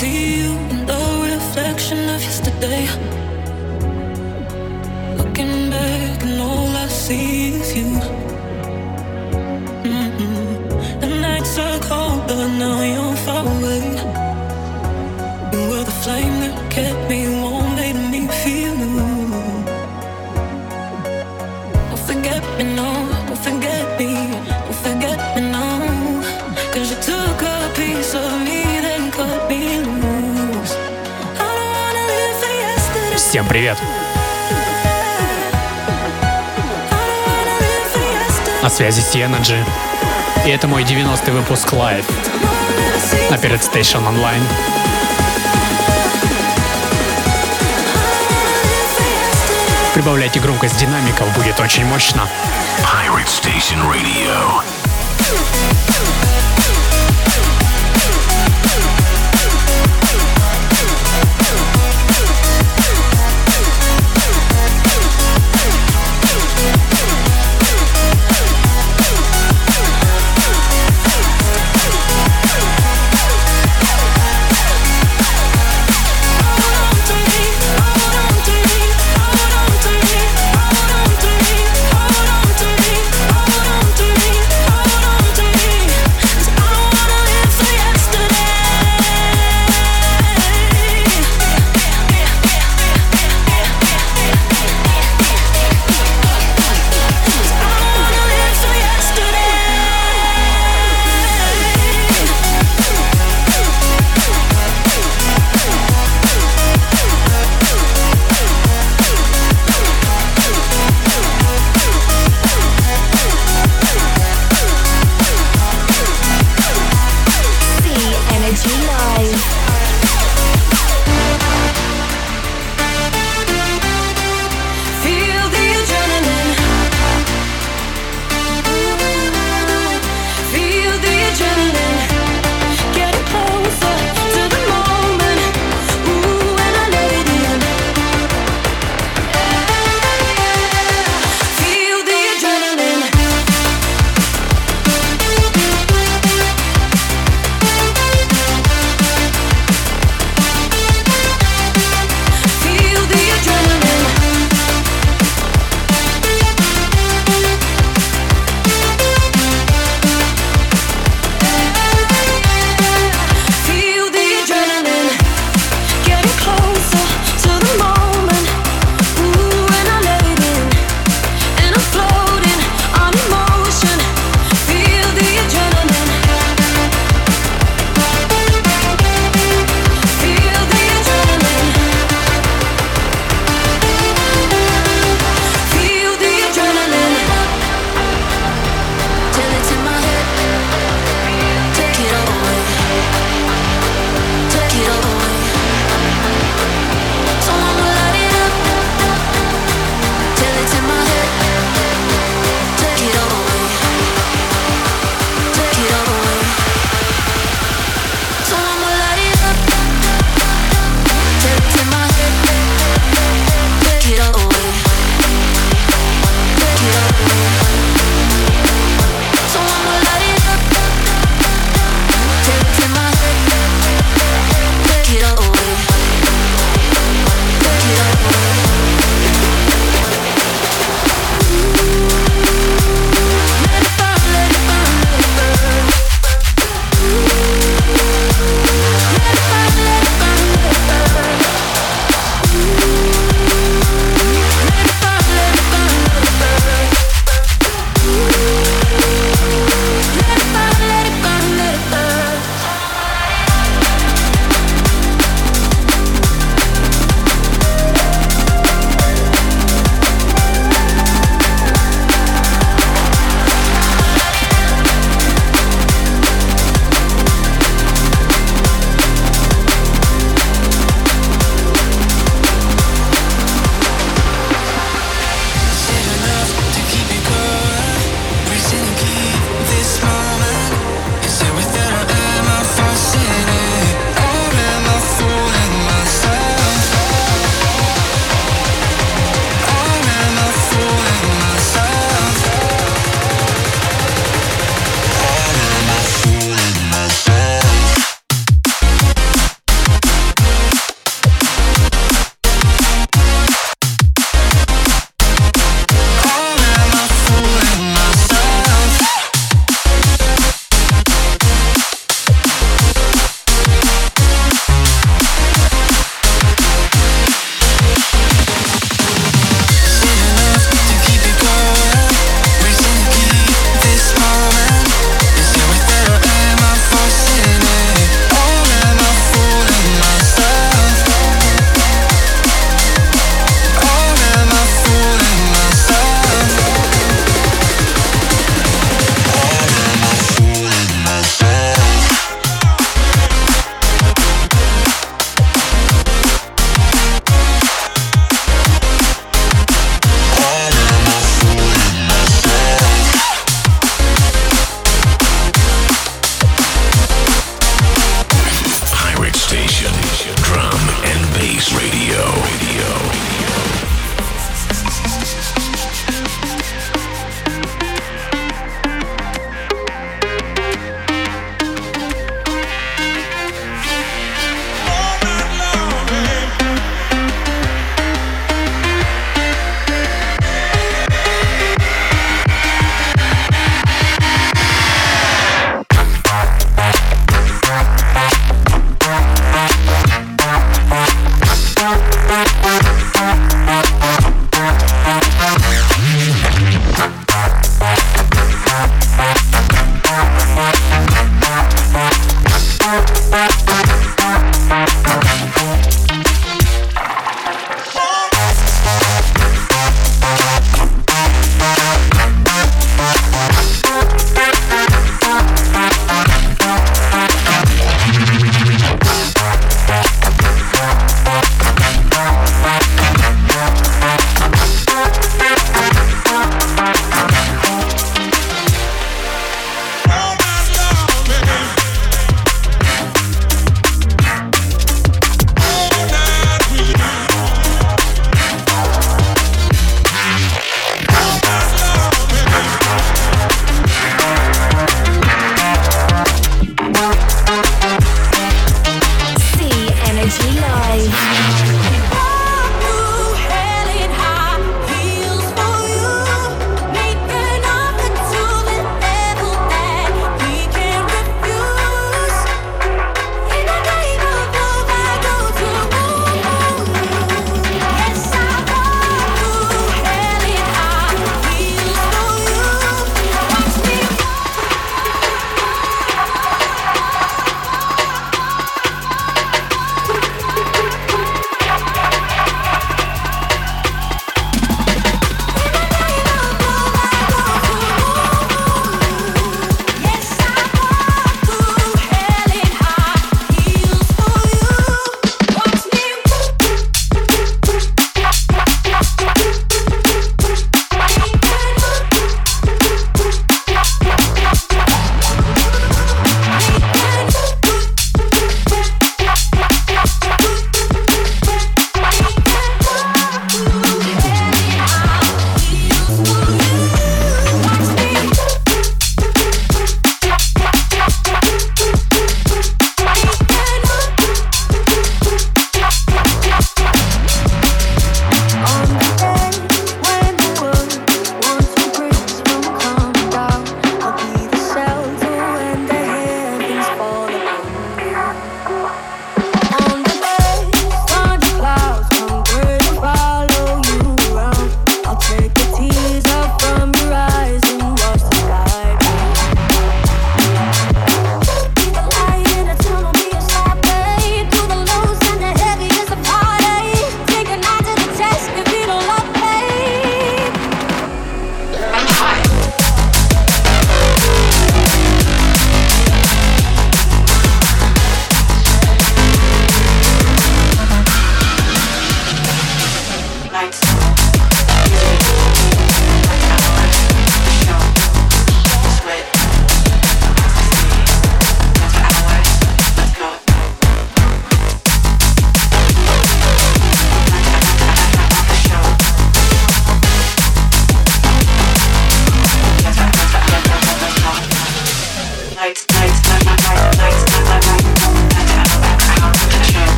See you in the reflection of yesterday. Looking back, and all I see is you. Mm-mm. The nights are cold, but now you're far away. You were the flame that kept me warm, made me feel new. Don't forget me, no, don't forget me, don't forget me, no. Cause you took a piece of me, Всем привет! На связи Energy. И это мой 90-й выпуск лайв на перед Station Online. Прибавляйте громкость динамиков, будет очень мощно. Pirate Station Radio.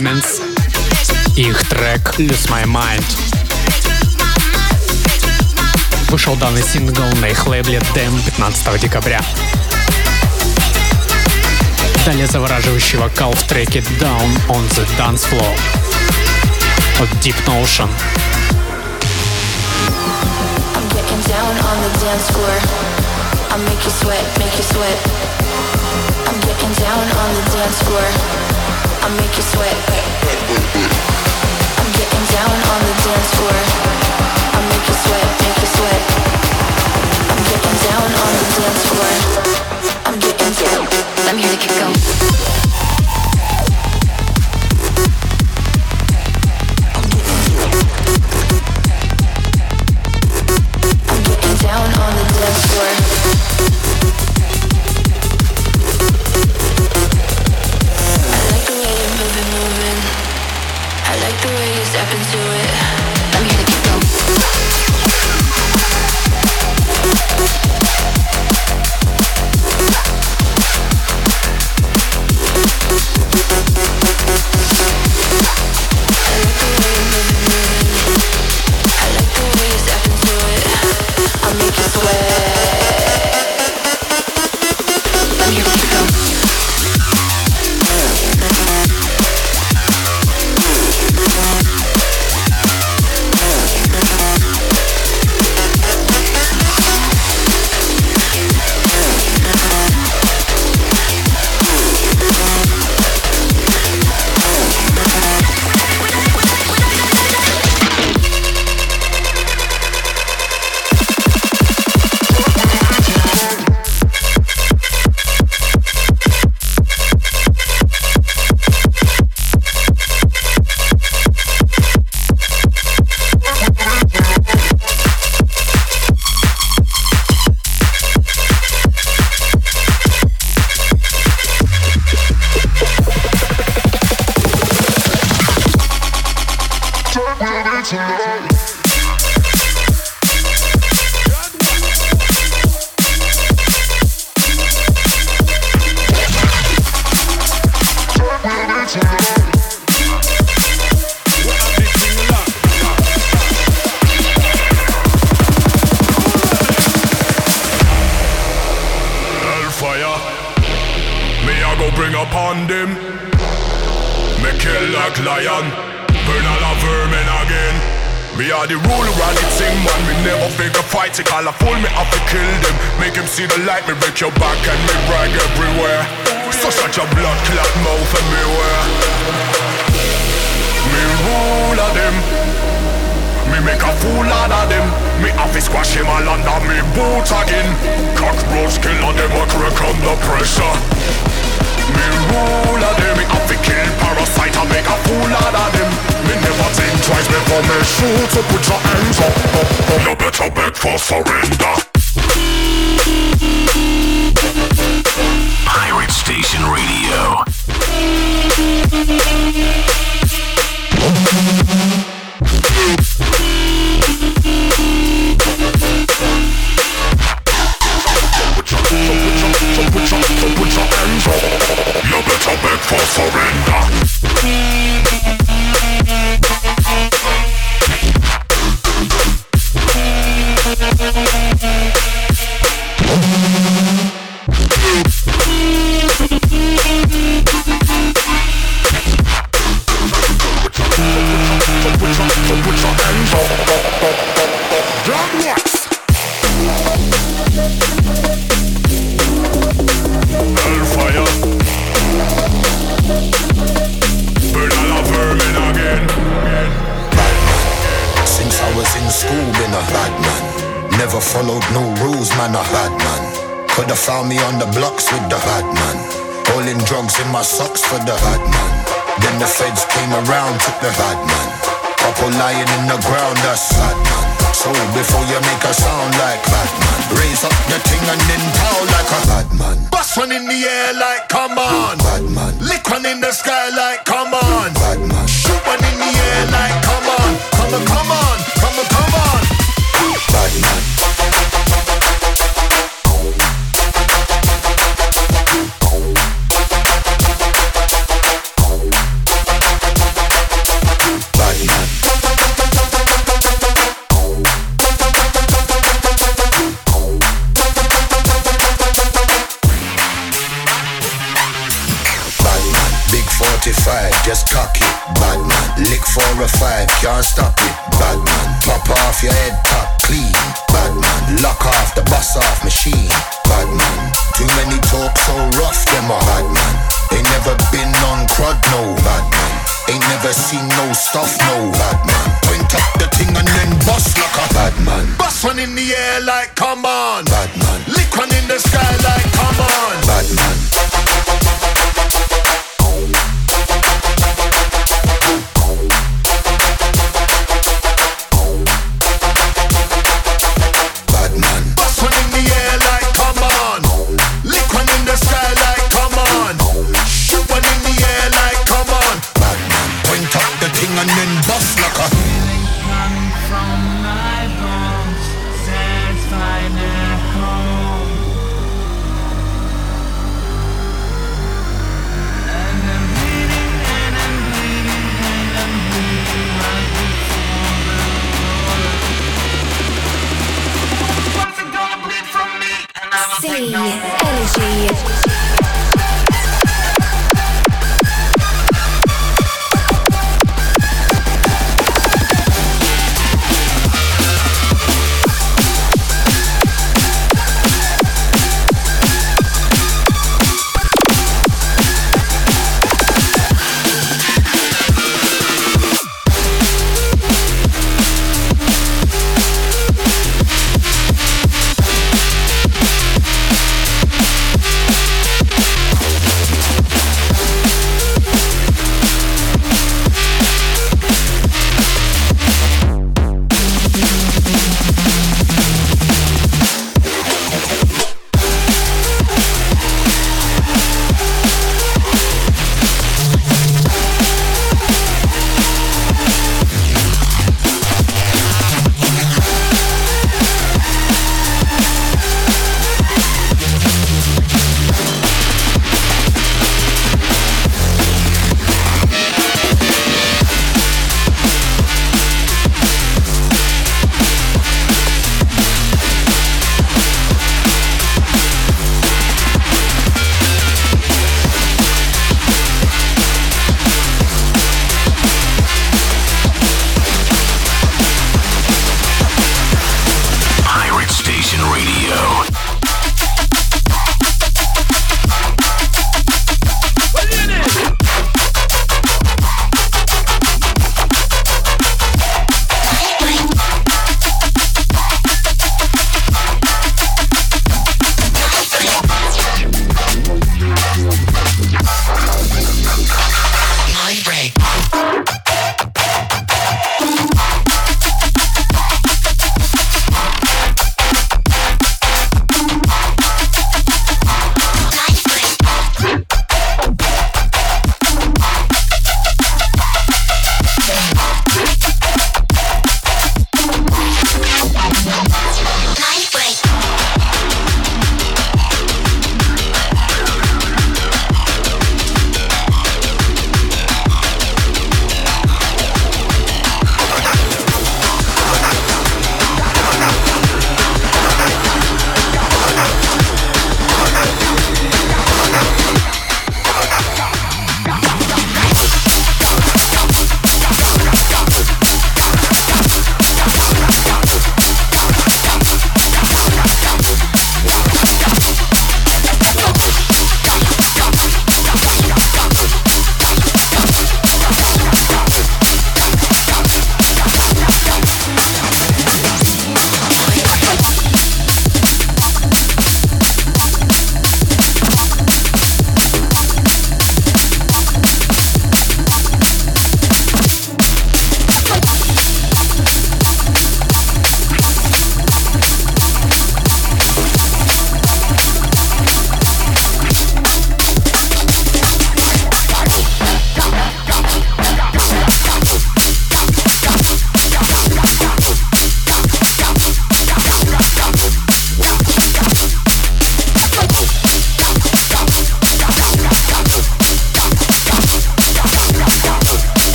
Elements. Их трек Lose My Mind. Вышел данный сингл на их лейбле Dem 15 декабря. Далее завораживающий вокал в треке Down on the Dance Floor от Deep Notion. down on the dance floor. I'll make you sweat, make you sweat. I'm getting down on the dance floor. I'm getting down on the make a fool out of them. Me have to squash him all under me boot again. Cockroach killer them a crack under pressure. Me rule of them. Me have to kill parasite and make a fool out of them. Me never think twice before me shoot. So put your hands up. up, up. You better beg for surrender. Pirate Station Radio. Better beg for surrender. Found me on the blocks with the bad man. Rolling drugs in my socks for the bad man. Then the feds came around, took the bad man. Couple lying in the ground, that's bad man. So before you make a sound like bad man, raise up the thing and then pound like a bad man. Bust one in the air like come on, bad man. Lick one in the sky like come on, bad man. Shoot one in the air like come on, come on, come on, just cock it. Bad man, lick four or five, can't stop it. Bad man, pop off your head top clean. Bad man, lock off the bus off machine. Bad man, too many talk so rough, them a bad man. Ain't never been on crud, no bad man. Ain't never seen no stuff, no bad man. Point up the thing and then bust like a bad man. Bust one in the air like come on, bad man. Lick one in the sky like come on, bad man.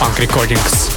Funk Recordings.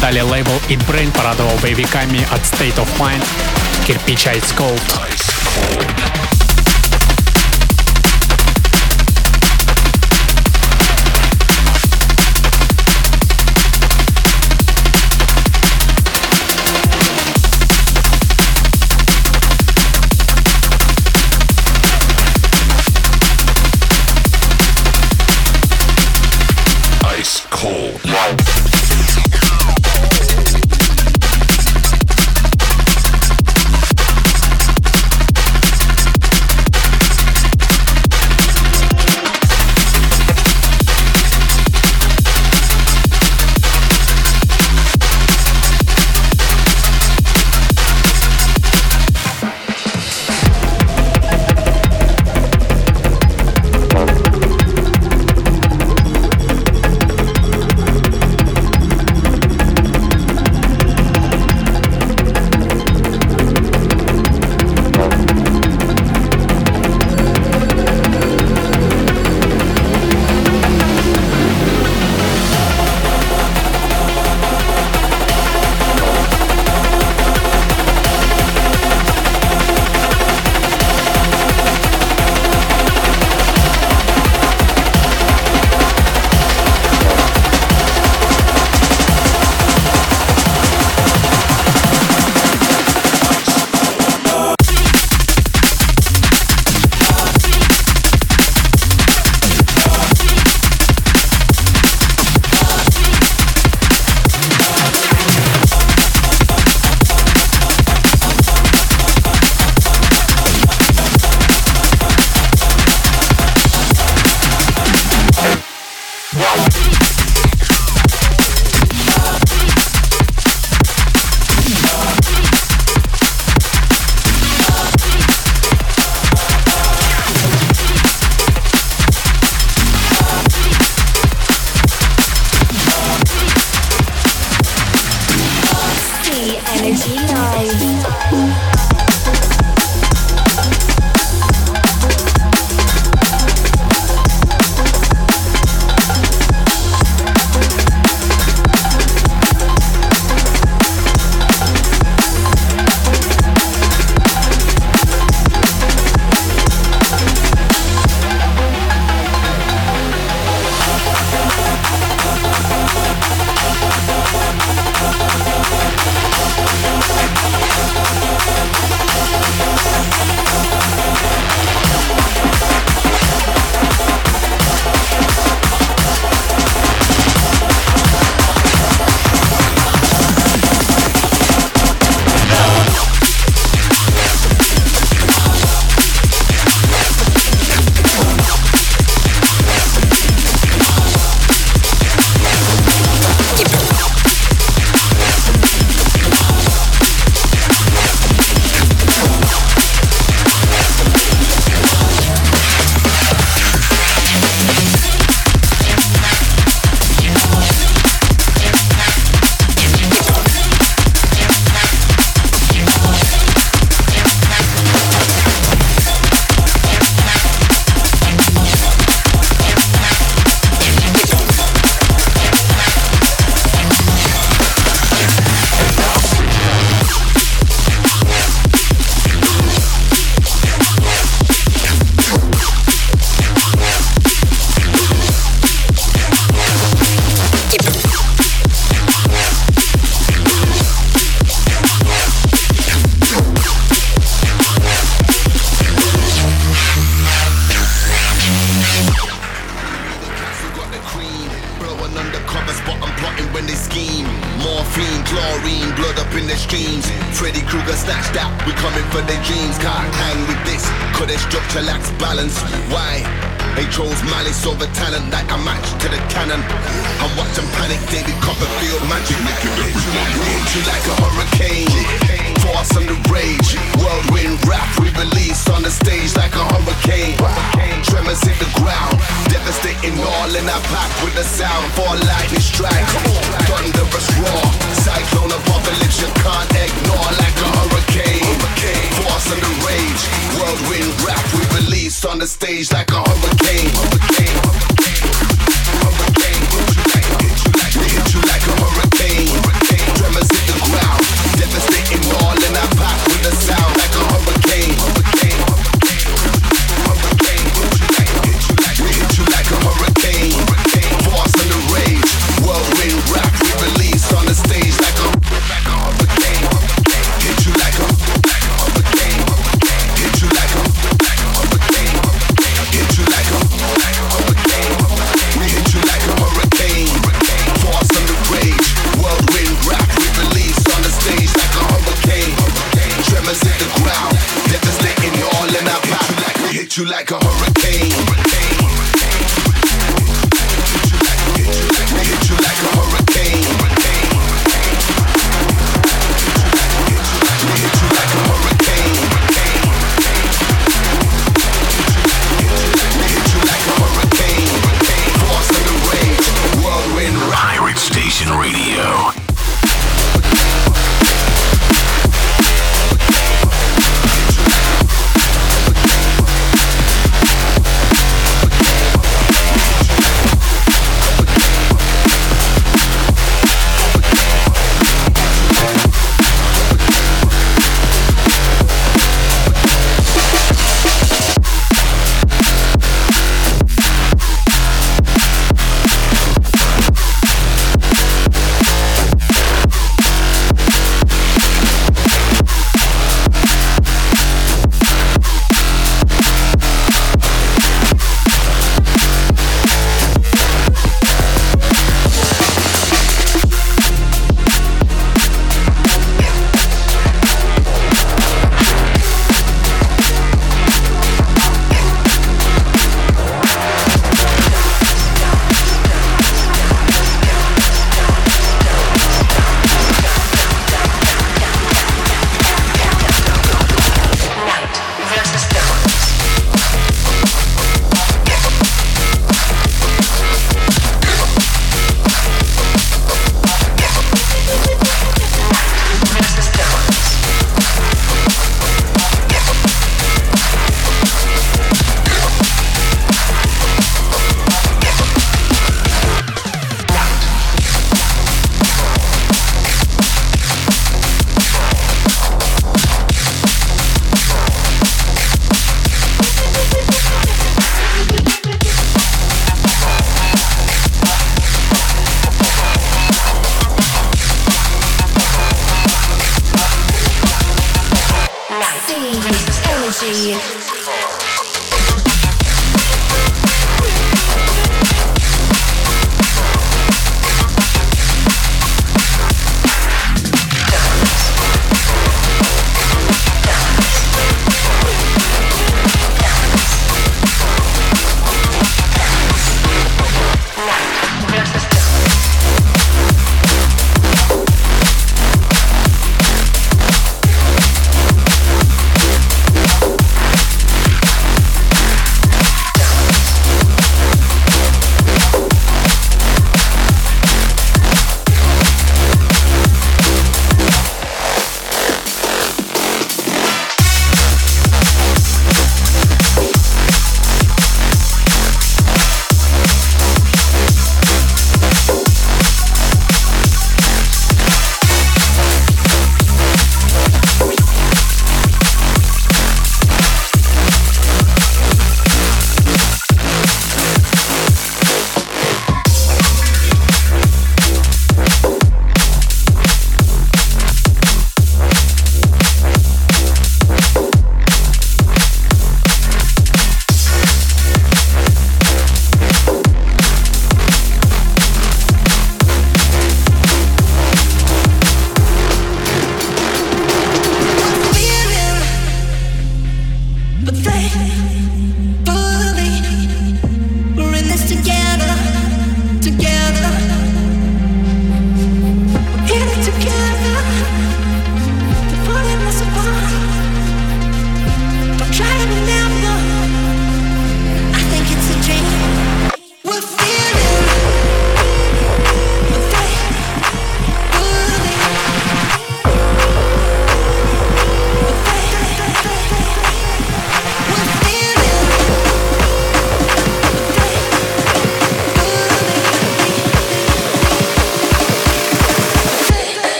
Далее лейбл и Brain порадовал боевиками от State of Mind, кирпича Ice Cold. It's cold. cold. Wow. C Energy.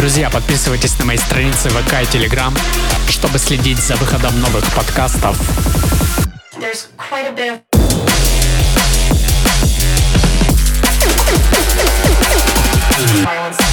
Друзья, подписывайтесь на мои страницы ВК и Телеграм, чтобы следить за выходом новых подкастов. Violence.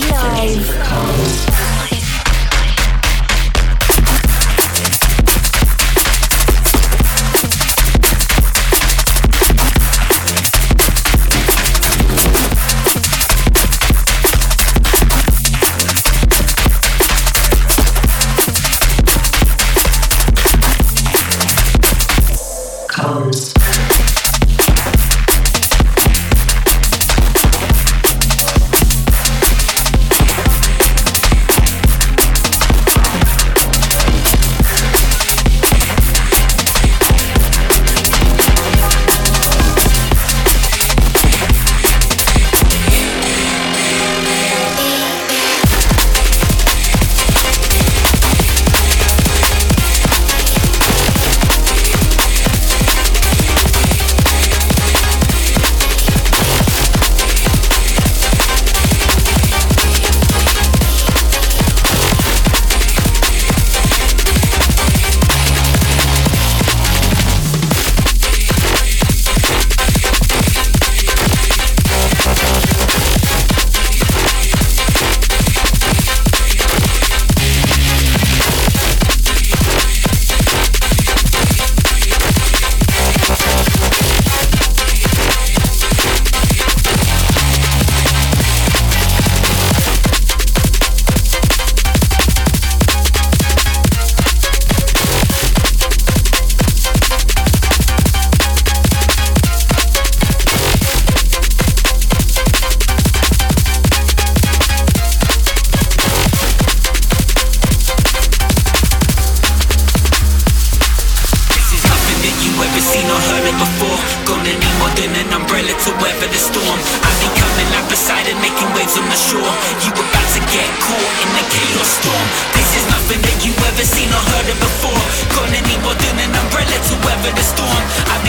Live. over the storm. I've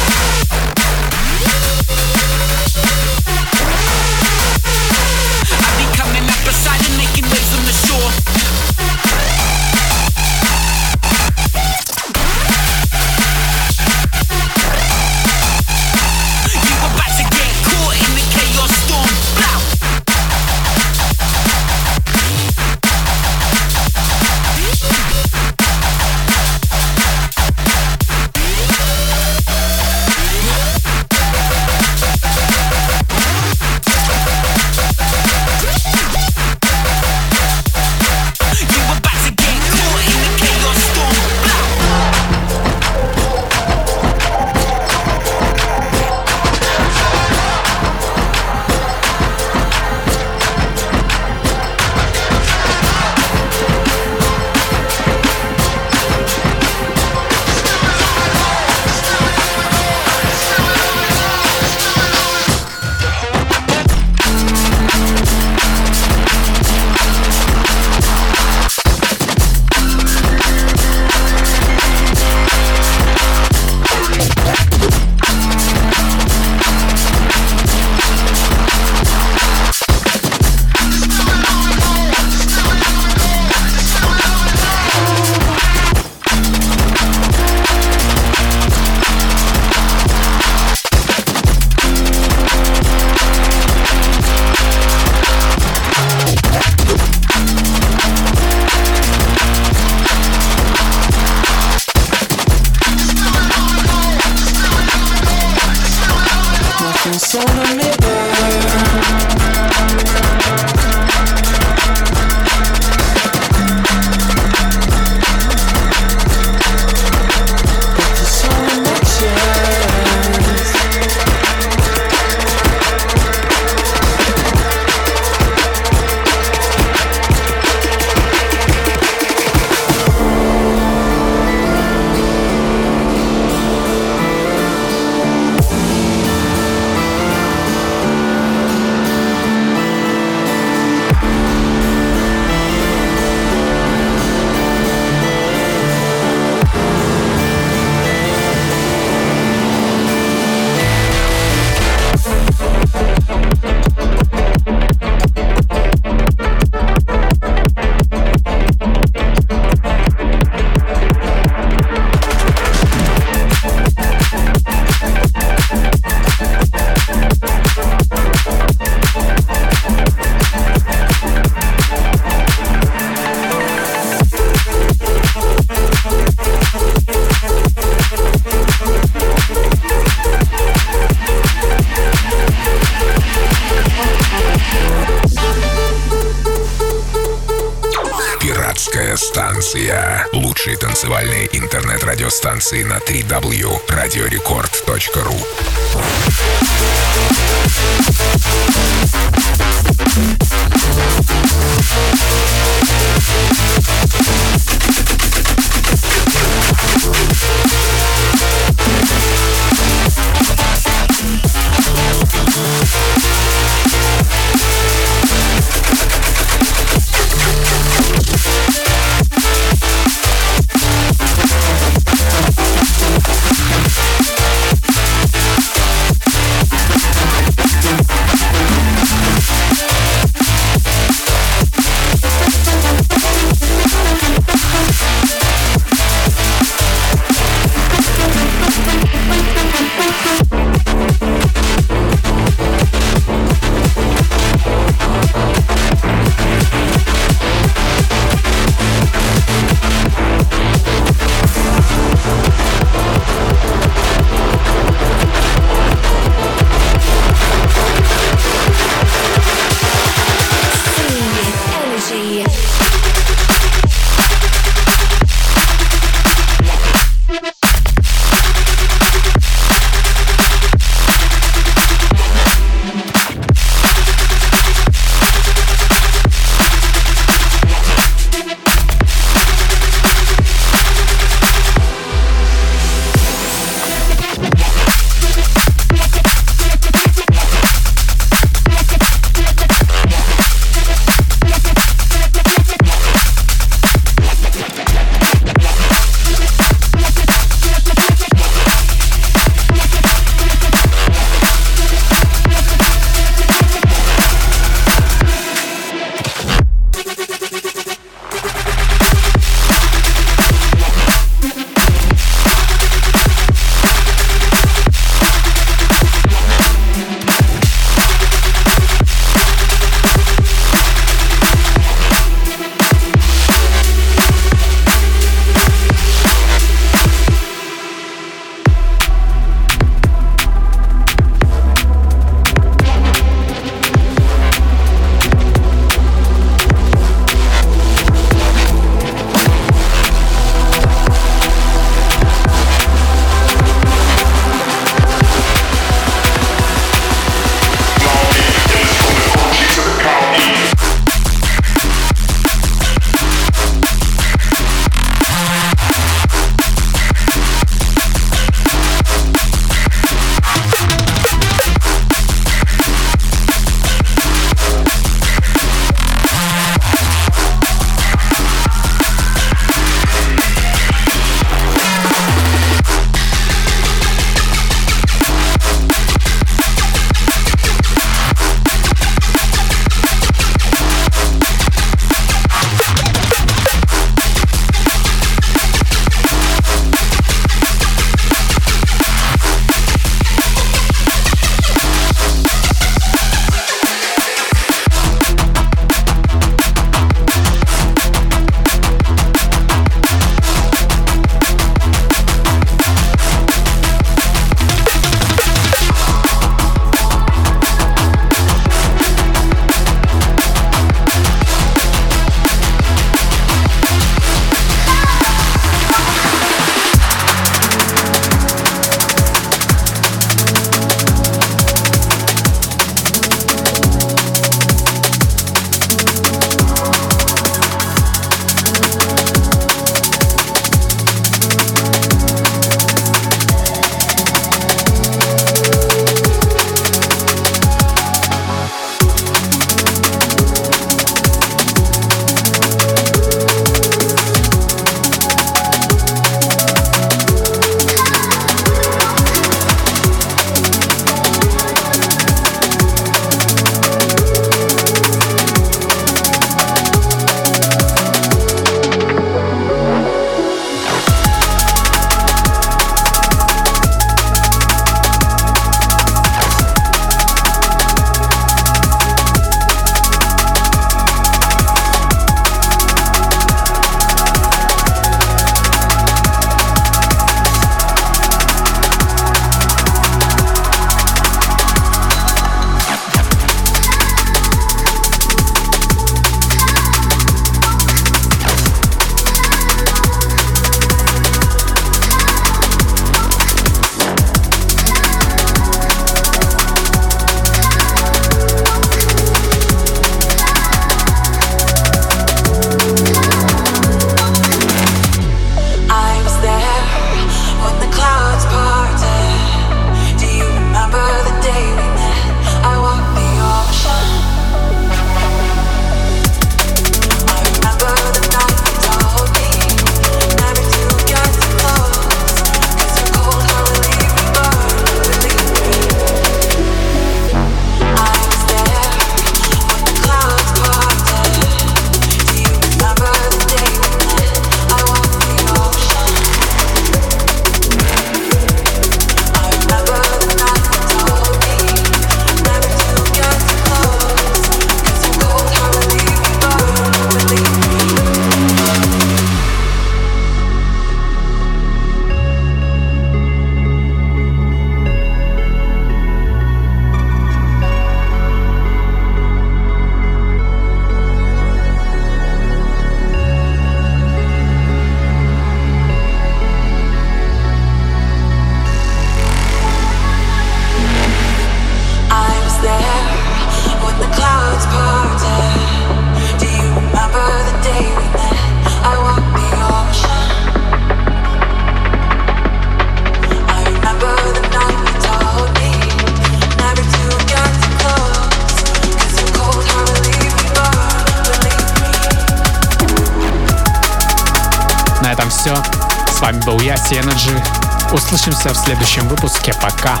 был я, Energy. Услышимся в следующем выпуске. Пока.